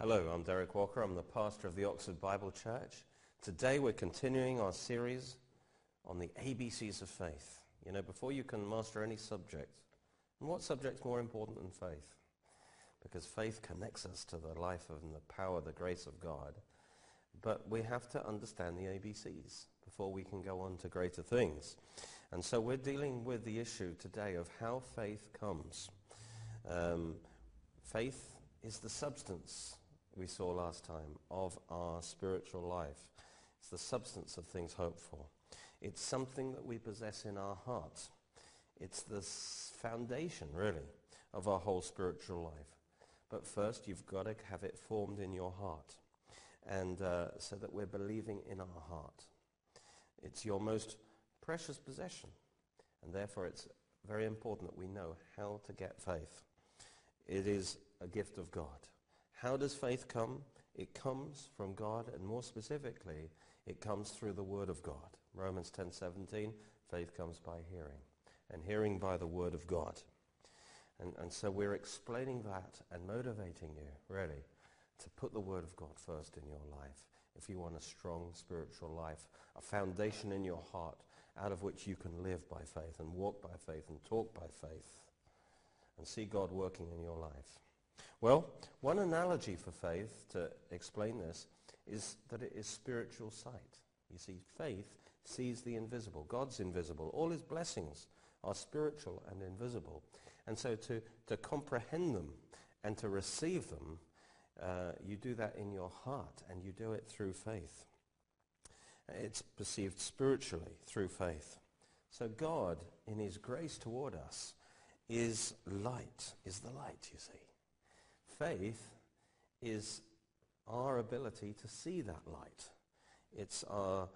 Hello, I'm Derek Walker. I'm the pastor of the Oxford Bible Church. Today we're continuing our series on the ABCs of faith. You know, before you can master any subject, and what subject's more important than faith? Because faith connects us to the life and the power, the grace of God. But we have to understand the ABCs before we can go on to greater things. And so we're dealing with the issue today of how faith comes. Um, faith is the substance we saw last time of our spiritual life. It's the substance of things hoped for. It's something that we possess in our hearts. It's the foundation, really, of our whole spiritual life. But first, you've got to have it formed in your heart, and uh, so that we're believing in our heart. It's your most precious possession, and therefore it's very important that we know how to get faith. It is a gift of God. How does faith come? It comes from God, and more specifically, it comes through the Word of God. Romans 10:17, faith comes by hearing, and hearing by the Word of God. And, and so we're explaining that and motivating you, really, to put the Word of God first in your life. If you want a strong spiritual life, a foundation in your heart out of which you can live by faith and walk by faith and talk by faith and see God working in your life. Well, one analogy for faith to explain this is that it is spiritual sight. You see, faith sees the invisible. God's invisible. All his blessings are spiritual and invisible. And so to, to comprehend them and to receive them, uh, you do that in your heart and you do it through faith. It's perceived spiritually through faith. So God, in his grace toward us, is light, is the light, you see faith is our ability to see that light. It's our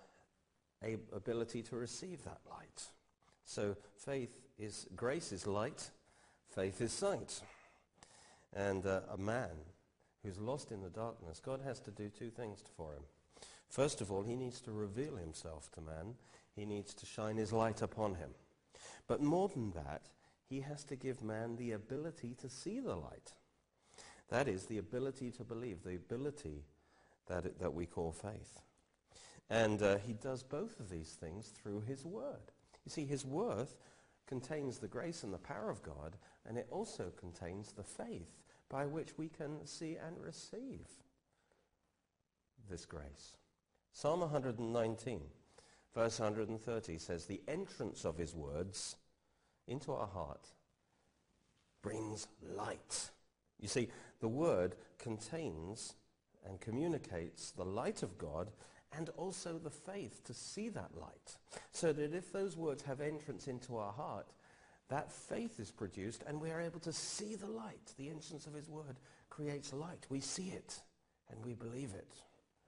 ability to receive that light. So faith is, grace is light, faith is sight. And uh, a man who's lost in the darkness, God has to do two things for him. First of all, he needs to reveal himself to man. He needs to shine his light upon him. But more than that, he has to give man the ability to see the light. That is the ability to believe, the ability that, it, that we call faith. And uh, he does both of these things through his word. You see, his word contains the grace and the power of God, and it also contains the faith by which we can see and receive this grace. Psalm 119, verse 130 says, The entrance of his words into our heart brings light. You see, the Word contains and communicates the light of God and also the faith to see that light. So that if those words have entrance into our heart, that faith is produced and we are able to see the light. The entrance of his word creates light. We see it and we believe it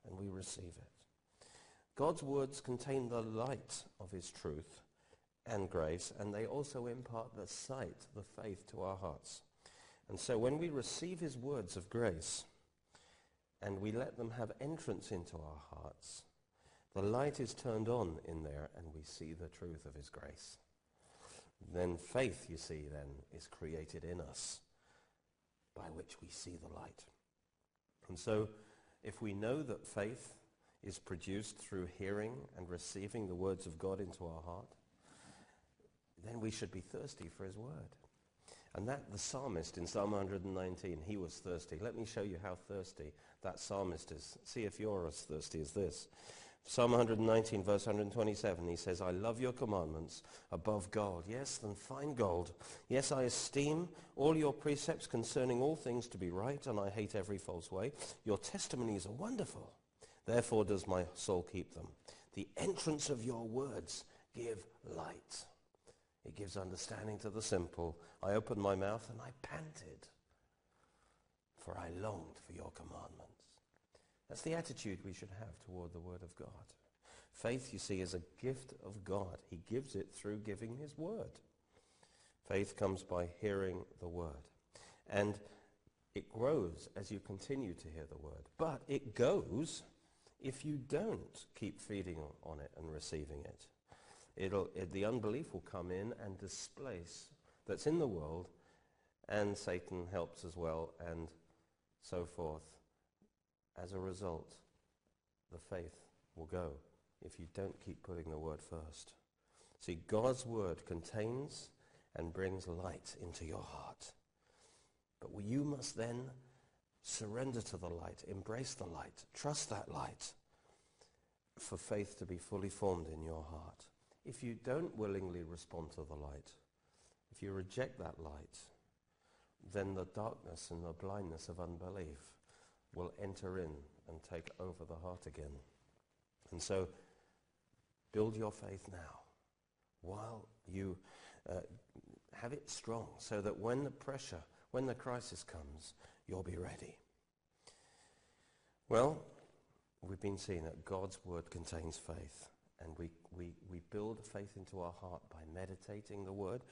and we receive it. God's words contain the light of his truth and grace and they also impart the sight, the faith to our hearts. And so when we receive his words of grace and we let them have entrance into our hearts, the light is turned on in there and we see the truth of his grace. Then faith, you see, then is created in us by which we see the light. And so if we know that faith is produced through hearing and receiving the words of God into our heart, then we should be thirsty for his word. And that the psalmist in Psalm 119, he was thirsty. Let me show you how thirsty that psalmist is. See if you're as thirsty as this. Psalm 119, verse 127, he says, I love your commandments above gold, yes, than fine gold. Yes, I esteem all your precepts concerning all things to be right, and I hate every false way. Your testimonies are wonderful. Therefore does my soul keep them. The entrance of your words give light. It gives understanding to the simple. I opened my mouth and I panted, for I longed for your commandments. That's the attitude we should have toward the Word of God. Faith, you see, is a gift of God. He gives it through giving his Word. Faith comes by hearing the Word. And it grows as you continue to hear the Word. But it goes if you don't keep feeding on it and receiving it it'll, it, the unbelief will come in and displace that's in the world, and Satan helps as well, and so forth. as a result, the faith will go if you don't keep putting the word first. See, God's word contains and brings light into your heart. But you must then surrender to the light, embrace the light, trust that light for faith to be fully formed in your heart. If you don't willingly respond to the light, if you reject that light, then the darkness and the blindness of unbelief will enter in and take over the heart again. And so build your faith now while you uh, have it strong so that when the pressure, when the crisis comes, you'll be ready. Well, we've been seeing that God's word contains faith. And we, we, we build faith into our heart by meditating the word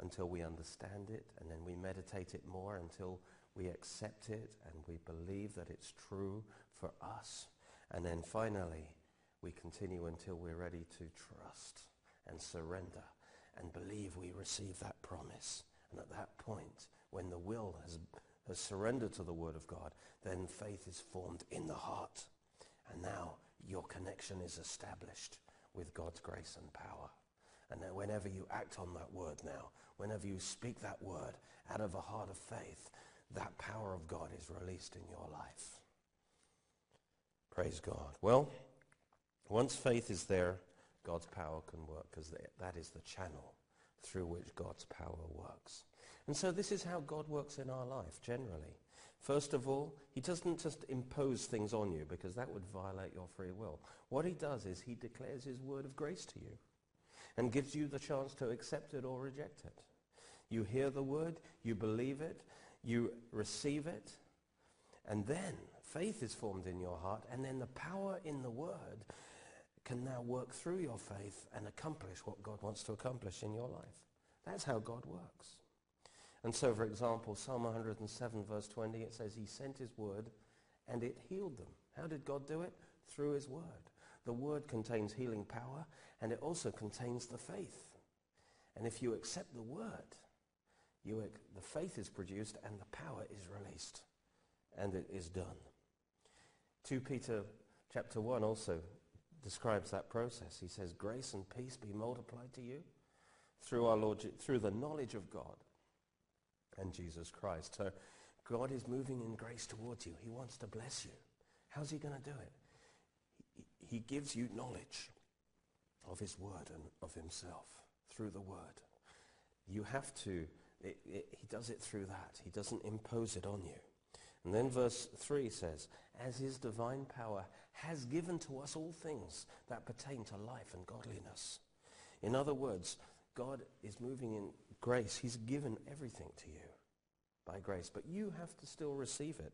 until we understand it. And then we meditate it more until we accept it and we believe that it's true for us. And then finally, we continue until we're ready to trust and surrender and believe we receive that promise. And at that point, when the will has, has surrendered to the word of God, then faith is formed in the heart. And now your connection is established with God's grace and power. And that whenever you act on that word now, whenever you speak that word out of a heart of faith, that power of God is released in your life. Praise God. Well, once faith is there, God's power can work because that is the channel through which God's power works. And so this is how God works in our life generally. First of all, he doesn't just impose things on you because that would violate your free will. What he does is he declares his word of grace to you and gives you the chance to accept it or reject it. You hear the word, you believe it, you receive it, and then faith is formed in your heart, and then the power in the word can now work through your faith and accomplish what God wants to accomplish in your life. That's how God works. And so, for example, Psalm 107, verse 20, it says, He sent His word and it healed them. How did God do it? Through His word. The word contains healing power and it also contains the faith. And if you accept the word, you, the faith is produced and the power is released. And it is done. 2 Peter chapter 1 also describes that process. He says, grace and peace be multiplied to you through our Lord, through the knowledge of God and Jesus Christ. So God is moving in grace towards you. He wants to bless you. How's he going to do it? He, gives you knowledge of his word and of himself through the word. You have to, it, it, he does it through that. He doesn't impose it on you. And then verse 3 says, as his divine power has given to us all things that pertain to life and godliness. In other words, God is moving in grace. He's given everything to you by grace, but you have to still receive it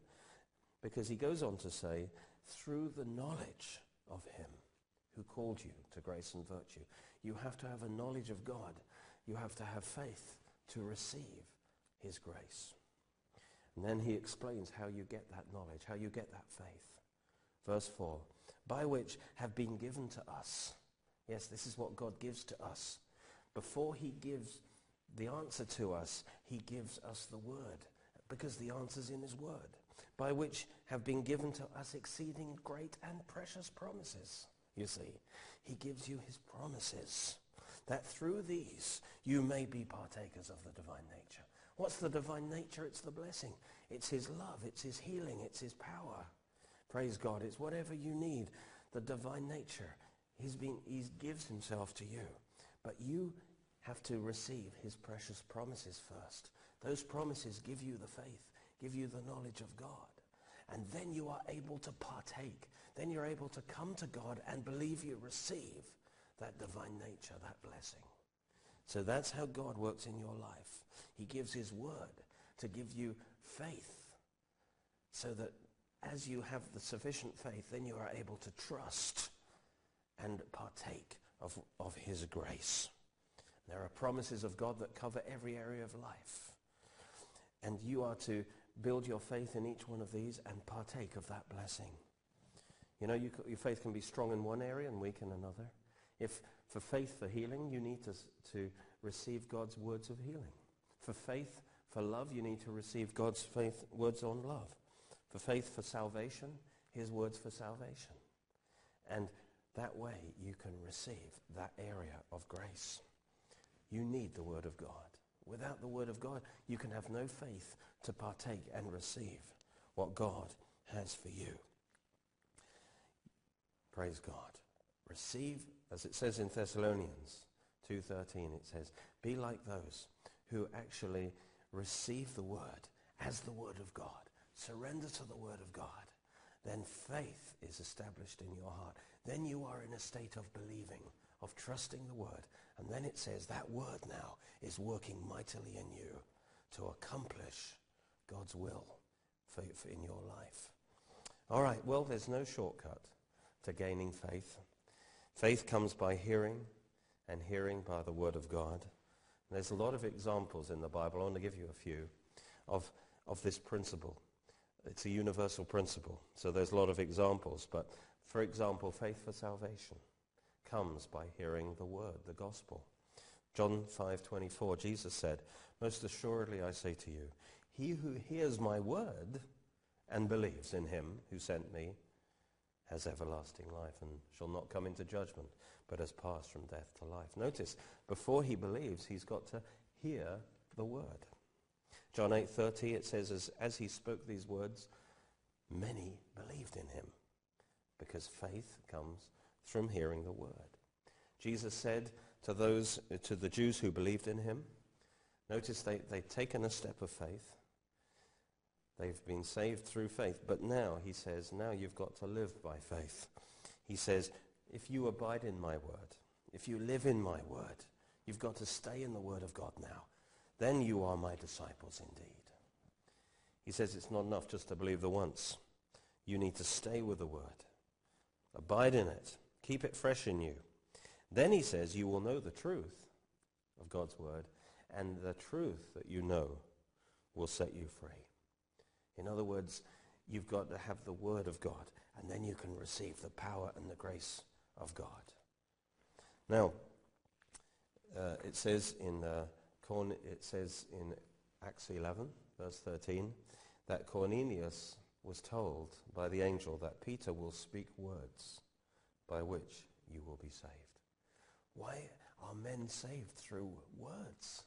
because he goes on to say, through the knowledge of him who called you to grace and virtue. You have to have a knowledge of God. You have to have faith to receive his grace. And then he explains how you get that knowledge, how you get that faith. Verse 4, by which have been given to us. Yes, this is what God gives to us. Before he gives the answer to us, he gives us the word, because the answer's in his word, by which have been given to us exceeding great and precious promises. You see, he gives you his promises, that through these you may be partakers of the divine nature. What's the divine nature? It's the blessing. It's his love. It's his healing. It's his power. Praise God. It's whatever you need. The divine nature. He's been, he gives himself to you. But you have to receive his precious promises first. Those promises give you the faith, give you the knowledge of God. And then you are able to partake. Then you're able to come to God and believe you receive that divine nature, that blessing. So that's how God works in your life. He gives his word to give you faith so that as you have the sufficient faith, then you are able to trust and partake of, of his grace. There are promises of God that cover every area of life. And you are to build your faith in each one of these and partake of that blessing. You know, you, your faith can be strong in one area and weak in another. If for faith for healing, you need to, to receive God's words of healing. For faith for love, you need to receive God's faith, words on love. For faith for salvation, his words for salvation. And that way you can receive that area of grace. You need the word of God. Without the word of God, you can have no faith to partake and receive what God has for you. Praise God. Receive, as it says in Thessalonians 2.13, it says, be like those who actually receive the word as the word of God. Surrender to the word of God. Then faith is established in your heart. Then you are in a state of believing, of trusting the word. And then it says that word now is working mightily in you to accomplish God's will for, for in your life. All right, well, there's no shortcut to gaining faith. Faith comes by hearing, and hearing by the word of God. There's a lot of examples in the Bible. I want to give you a few of, of this principle. It's a universal principle. So there's a lot of examples. But for example, faith for salvation comes by hearing the word, the gospel. John 5:24, Jesus said, "Most assuredly I say to you, he who hears my word and believes in him who sent me has everlasting life and shall not come into judgment, but has passed from death to life." Notice, before he believes, he's got to hear the word. John 8:30 it says as, as he spoke these words many believed in him because faith comes from hearing the word. Jesus said to those to the Jews who believed in him notice they they'd taken a step of faith they've been saved through faith but now he says now you've got to live by faith. He says if you abide in my word if you live in my word you've got to stay in the word of God now then you are my disciples indeed. He says it's not enough just to believe the once. You need to stay with the word. Abide in it. Keep it fresh in you. Then he says you will know the truth of God's word, and the truth that you know will set you free. In other words, you've got to have the word of God, and then you can receive the power and the grace of God. Now, uh, it says in uh, it says in Acts 11, verse 13, that Cornelius was told by the angel that Peter will speak words by which you will be saved. Why are men saved through words?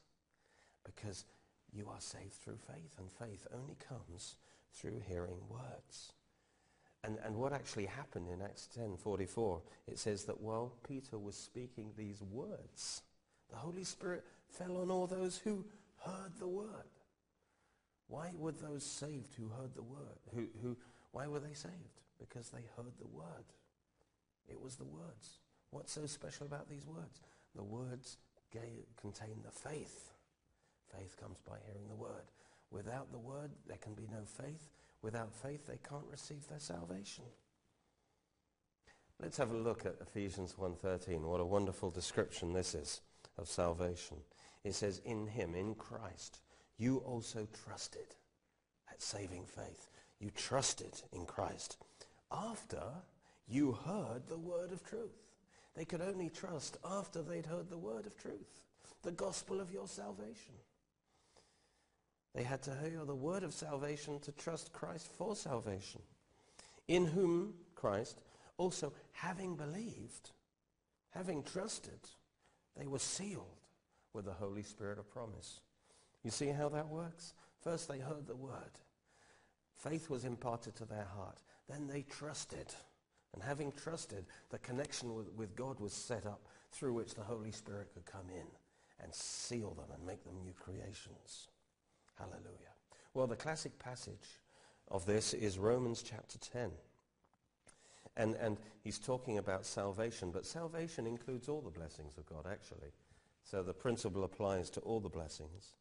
Because you are saved through faith, and faith only comes through hearing words. And, and what actually happened in Acts 10:44, it says that while Peter was speaking these words, the Holy Spirit fell on all those who heard the word. Why were those saved who heard the word? Who, who, why were they saved? Because they heard the word. It was the words. What's so special about these words? The words gave, contain the faith. Faith comes by hearing the word. Without the word, there can be no faith. Without faith, they can't receive their salvation. Let's have a look at Ephesians 1.13. What a wonderful description this is of salvation. It says, in him, in Christ, you also trusted. That saving faith. You trusted in Christ after you heard the word of truth. They could only trust after they'd heard the word of truth, the gospel of your salvation. They had to hear the word of salvation to trust Christ for salvation, in whom Christ, also having believed, having trusted, they were sealed with the Holy Spirit of promise. You see how that works? First they heard the word. Faith was imparted to their heart. Then they trusted. And having trusted, the connection with, with God was set up through which the Holy Spirit could come in and seal them and make them new creations. Hallelujah. Well, the classic passage of this is Romans chapter 10. And, and he's talking about salvation, but salvation includes all the blessings of God, actually. So the principle applies to all the blessings.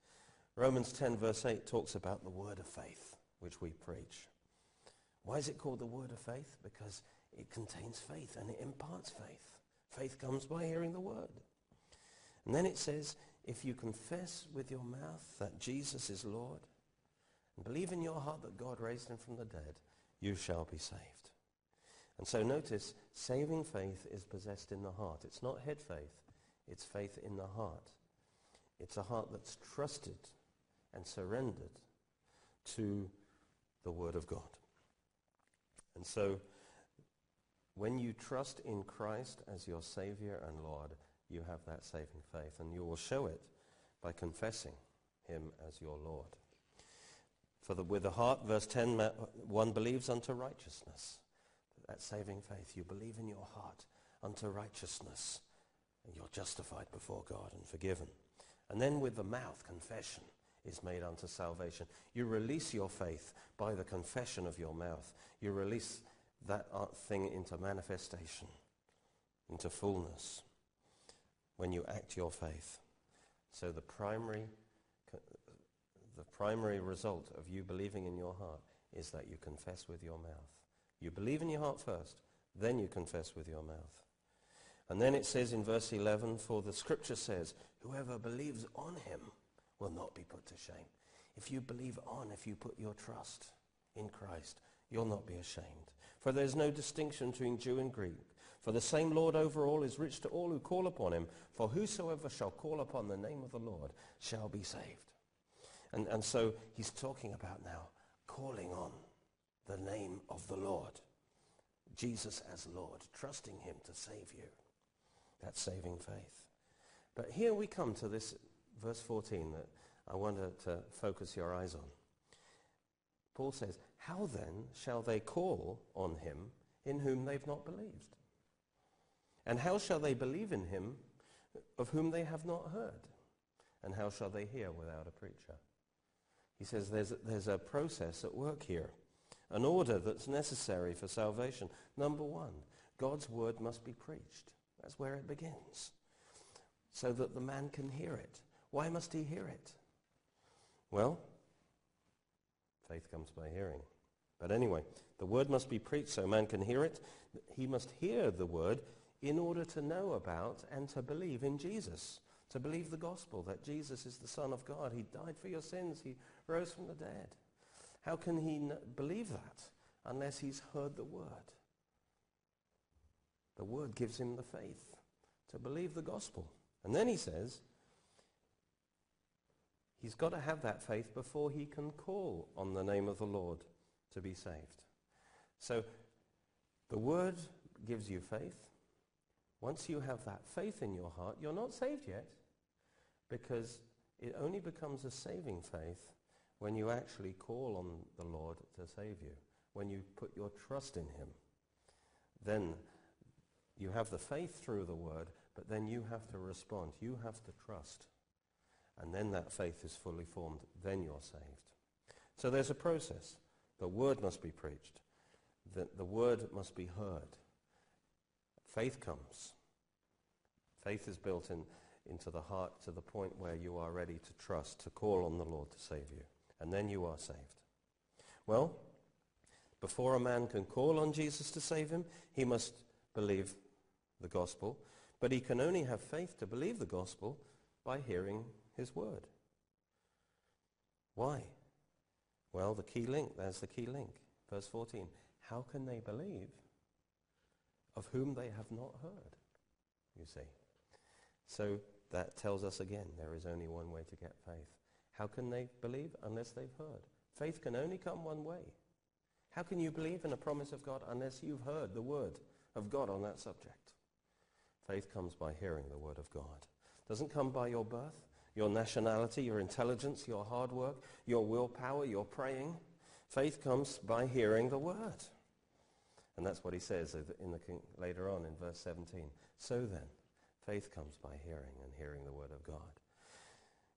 Romans 10 verse 8 talks about the word of faith, which we preach. Why is it called the word of faith? Because it contains faith and it imparts faith. Faith comes by hearing the word. And then it says, if you confess with your mouth that Jesus is Lord and believe in your heart that God raised him from the dead, you shall be saved. And so notice, saving faith is possessed in the heart. It's not head faith. It's faith in the heart. It's a heart that's trusted and surrendered to the Word of God. And so when you trust in Christ as your Savior and Lord, you have that saving faith. And you will show it by confessing him as your Lord. For the, with the heart, verse 10, one believes unto righteousness. That saving faith, you believe in your heart unto righteousness. And you're justified before God and forgiven. And then with the mouth, confession is made unto salvation. You release your faith by the confession of your mouth. You release that thing into manifestation, into fullness, when you act your faith. So the primary, the primary result of you believing in your heart is that you confess with your mouth. You believe in your heart first, then you confess with your mouth. And then it says in verse 11, for the scripture says, whoever believes on him will not be put to shame. If you believe on, if you put your trust in Christ, you'll not be ashamed. For there is no distinction between Jew and Greek. For the same Lord over all is rich to all who call upon him. For whosoever shall call upon the name of the Lord shall be saved. And, and so he's talking about now calling on the name of the Lord. Jesus as Lord, trusting him to save you. That's saving faith. But here we come to this verse 14 that I want to focus your eyes on. Paul says, how then shall they call on him in whom they've not believed? And how shall they believe in him of whom they have not heard? And how shall they hear without a preacher? He says there's there's a process at work here, an order that's necessary for salvation. Number one, God's word must be preached. That's where it begins. So that the man can hear it. Why must he hear it? Well, faith comes by hearing. But anyway, the word must be preached so man can hear it. He must hear the word in order to know about and to believe in Jesus, to believe the gospel, that Jesus is the Son of God. He died for your sins. He rose from the dead. How can he n- believe that unless he's heard the word? The word gives him the faith to believe the gospel. And then he says, he's got to have that faith before he can call on the name of the Lord to be saved. So the word gives you faith. Once you have that faith in your heart, you're not saved yet because it only becomes a saving faith when you actually call on the Lord to save you, when you put your trust in him. Then you have the faith through the word, but then you have to respond. You have to trust. And then that faith is fully formed. Then you're saved. So there's a process. The word must be preached. The, the word must be heard. Faith comes. Faith is built in, into the heart to the point where you are ready to trust, to call on the Lord to save you. And then you are saved. Well, before a man can call on Jesus to save him, he must believe the gospel. But he can only have faith to believe the gospel by hearing his word. Why? Well, the key link, there's the key link. Verse 14. How can they believe of whom they have not heard? You see. So that tells us again, there is only one way to get faith. How can they believe unless they've heard? Faith can only come one way. How can you believe in a promise of God unless you've heard the word of God on that subject? Faith comes by hearing the word of God. Doesn't come by your birth your nationality, your intelligence, your hard work, your willpower, your praying. Faith comes by hearing the word. And that's what he says in the later on in verse 17. So then, faith comes by hearing and hearing the word of God.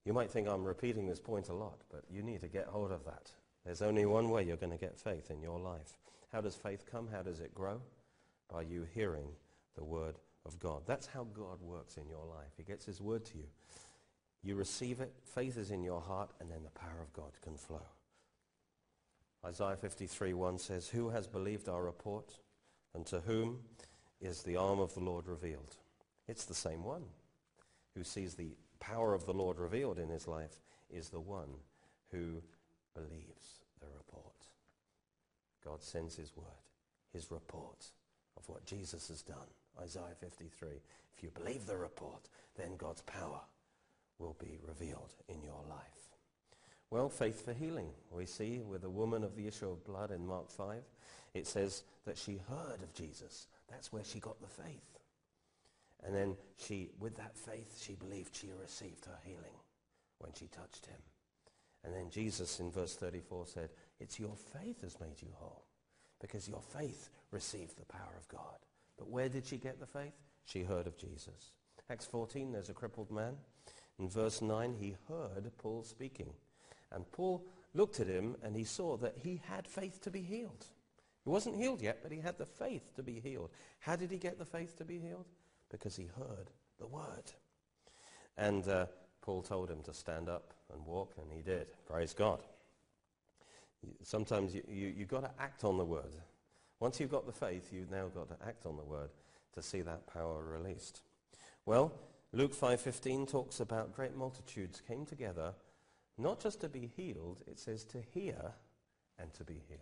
You might think I'm repeating this point a lot, but you need to get hold of that. There's only one way you're going to get faith in your life. How does faith come? How does it grow? By you hearing the word of God. That's how God works in your life. He gets his word to you. You receive it, faith is in your heart, and then the power of God can flow. Isaiah 53, 1 says, Who has believed our report, and to whom is the arm of the Lord revealed? It's the same one who sees the power of the Lord revealed in his life is the one who believes the report. God sends his word, his report of what Jesus has done. Isaiah 53. If you believe the report, then God's power will be revealed in your life. Well, faith for healing. We see with the woman of the issue of blood in Mark 5, it says that she heard of Jesus. That's where she got the faith. And then she, with that faith, she believed she received her healing when she touched him. And then Jesus in verse 34 said, it's your faith has made you whole because your faith received the power of God. But where did she get the faith? She heard of Jesus. Acts 14, there's a crippled man. In verse 9, he heard Paul speaking. And Paul looked at him and he saw that he had faith to be healed. He wasn't healed yet, but he had the faith to be healed. How did he get the faith to be healed? Because he heard the word. And uh, Paul told him to stand up and walk, and he did. Praise God. Sometimes you, you, you've got to act on the word. Once you've got the faith, you've now got to act on the word to see that power released. Well, Luke 5.15 talks about great multitudes came together not just to be healed, it says to hear and to be healed.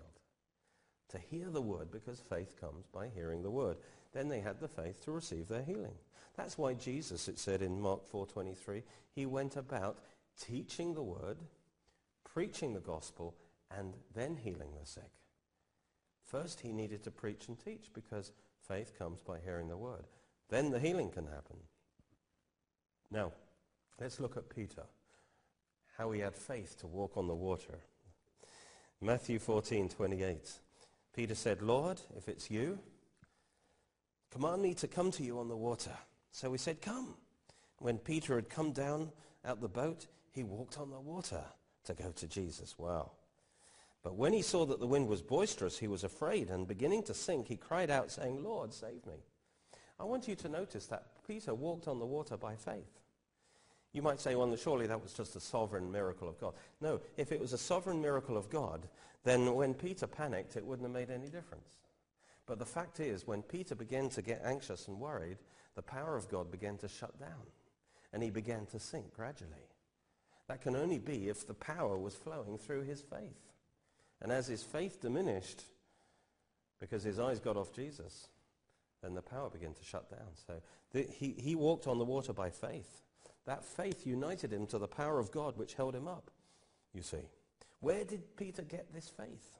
To hear the word because faith comes by hearing the word. Then they had the faith to receive their healing. That's why Jesus, it said in Mark 4.23, he went about teaching the word, preaching the gospel, and then healing the sick. First, he needed to preach and teach because faith comes by hearing the word. Then the healing can happen. Now, let's look at Peter, how he had faith to walk on the water. Matthew 14, 28. Peter said, Lord, if it's you, command me to come to you on the water. So he said, come. When Peter had come down out the boat, he walked on the water to go to Jesus. Wow. But when he saw that the wind was boisterous, he was afraid, and beginning to sink, he cried out, saying, Lord, save me. I want you to notice that Peter walked on the water by faith. You might say, well, surely that was just a sovereign miracle of God. No, if it was a sovereign miracle of God, then when Peter panicked, it wouldn't have made any difference. But the fact is, when Peter began to get anxious and worried, the power of God began to shut down, and he began to sink gradually. That can only be if the power was flowing through his faith. And as his faith diminished, because his eyes got off Jesus, then the power began to shut down. So the, he, he walked on the water by faith. That faith united him to the power of God which held him up, you see. Where did Peter get this faith?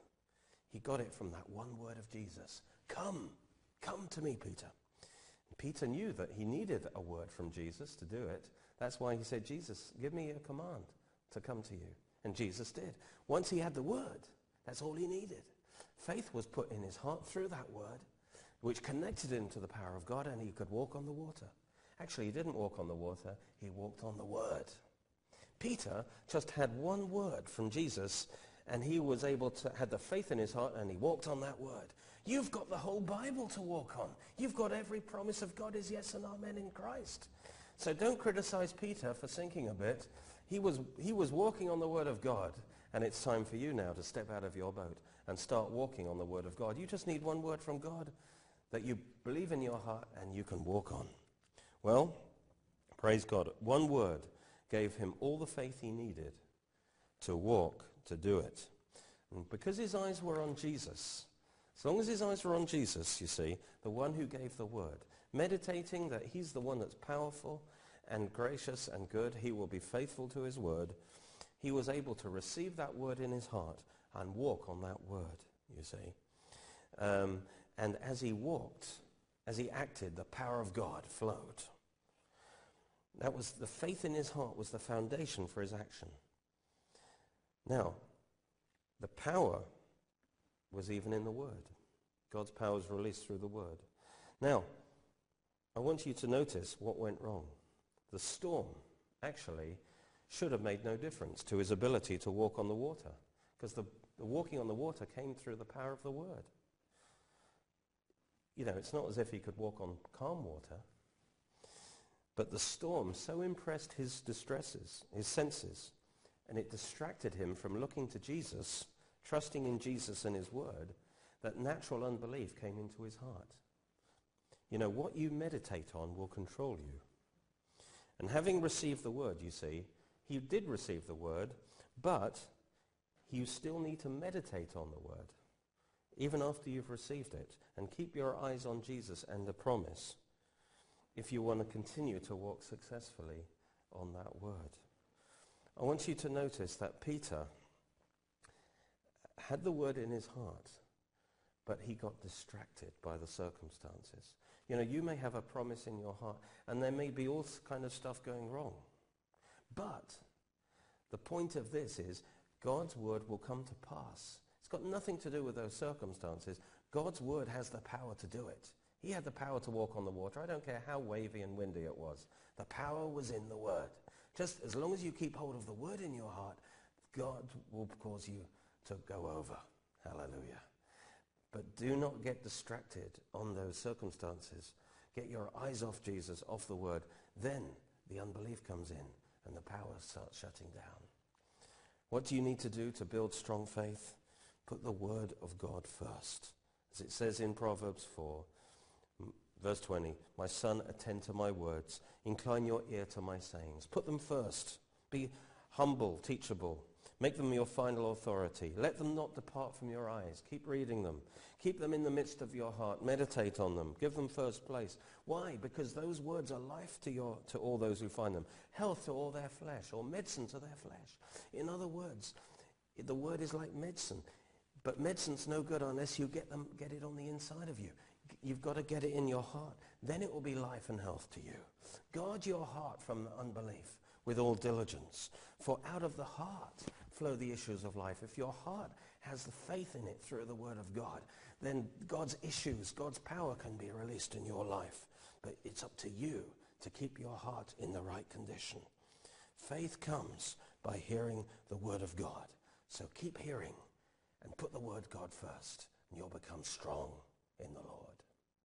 He got it from that one word of Jesus. Come, come to me, Peter. Peter knew that he needed a word from Jesus to do it. That's why he said, Jesus, give me a command to come to you. And Jesus did. Once he had the word, that's all he needed. Faith was put in his heart through that word, which connected him to the power of God, and he could walk on the water. Actually, he didn't walk on the water, he walked on the word. Peter just had one word from Jesus, and he was able to, had the faith in his heart, and he walked on that word. You've got the whole Bible to walk on. You've got every promise of God is yes and amen in Christ. So don't criticize Peter for sinking a bit. He was, he was walking on the word of God. And it's time for you now to step out of your boat and start walking on the word of God. You just need one word from God that you believe in your heart and you can walk on. Well, praise God. One word gave him all the faith he needed to walk, to do it. And because his eyes were on Jesus, as long as his eyes were on Jesus, you see, the one who gave the word, meditating that he's the one that's powerful and gracious and good, he will be faithful to his word, he was able to receive that word in his heart and walk on that word, you see. Um, and as he walked, as he acted, the power of God flowed. That was the faith in his heart was the foundation for his action. Now, the power was even in the word. God's power was released through the word. Now, I want you to notice what went wrong. The storm actually should have made no difference to his ability to walk on the water because the, the walking on the water came through the power of the word. You know, it's not as if he could walk on calm water, but the storm so impressed his distresses, his senses, and it distracted him from looking to Jesus, trusting in Jesus and his word, that natural unbelief came into his heart. You know, what you meditate on will control you. And having received the word, you see, he did receive the word, but you still need to meditate on the word, even after you've received it, and keep your eyes on Jesus and the promise if you want to continue to walk successfully on that word. I want you to notice that Peter had the word in his heart, but he got distracted by the circumstances. You know, you may have a promise in your heart, and there may be all kind of stuff going wrong. But the point of this is God's word will come to pass. It's got nothing to do with those circumstances. God's word has the power to do it. He had the power to walk on the water. I don't care how wavy and windy it was. The power was in the word. Just as long as you keep hold of the word in your heart, God will cause you to go over. Hallelujah. But do not get distracted on those circumstances. Get your eyes off Jesus, off the word. Then the unbelief comes in and the power starts shutting down. What do you need to do to build strong faith? Put the word of God first. As it says in Proverbs 4, verse 20, My son, attend to my words. Incline your ear to my sayings. Put them first. Be humble, teachable. Make them your final authority. Let them not depart from your eyes. Keep reading them. Keep them in the midst of your heart. Meditate on them. Give them first place. Why? Because those words are life to, your, to all those who find them. Health to all their flesh, or medicine to their flesh. In other words, the word is like medicine. But medicine's no good unless you get, them, get it on the inside of you. You've got to get it in your heart. Then it will be life and health to you. Guard your heart from unbelief with all diligence. For out of the heart flow the issues of life. If your heart has the faith in it through the word of God, then God's issues, God's power can be released in your life. But it's up to you to keep your heart in the right condition. Faith comes by hearing the word of God. So keep hearing and put the word God first, and you'll become strong in the Lord.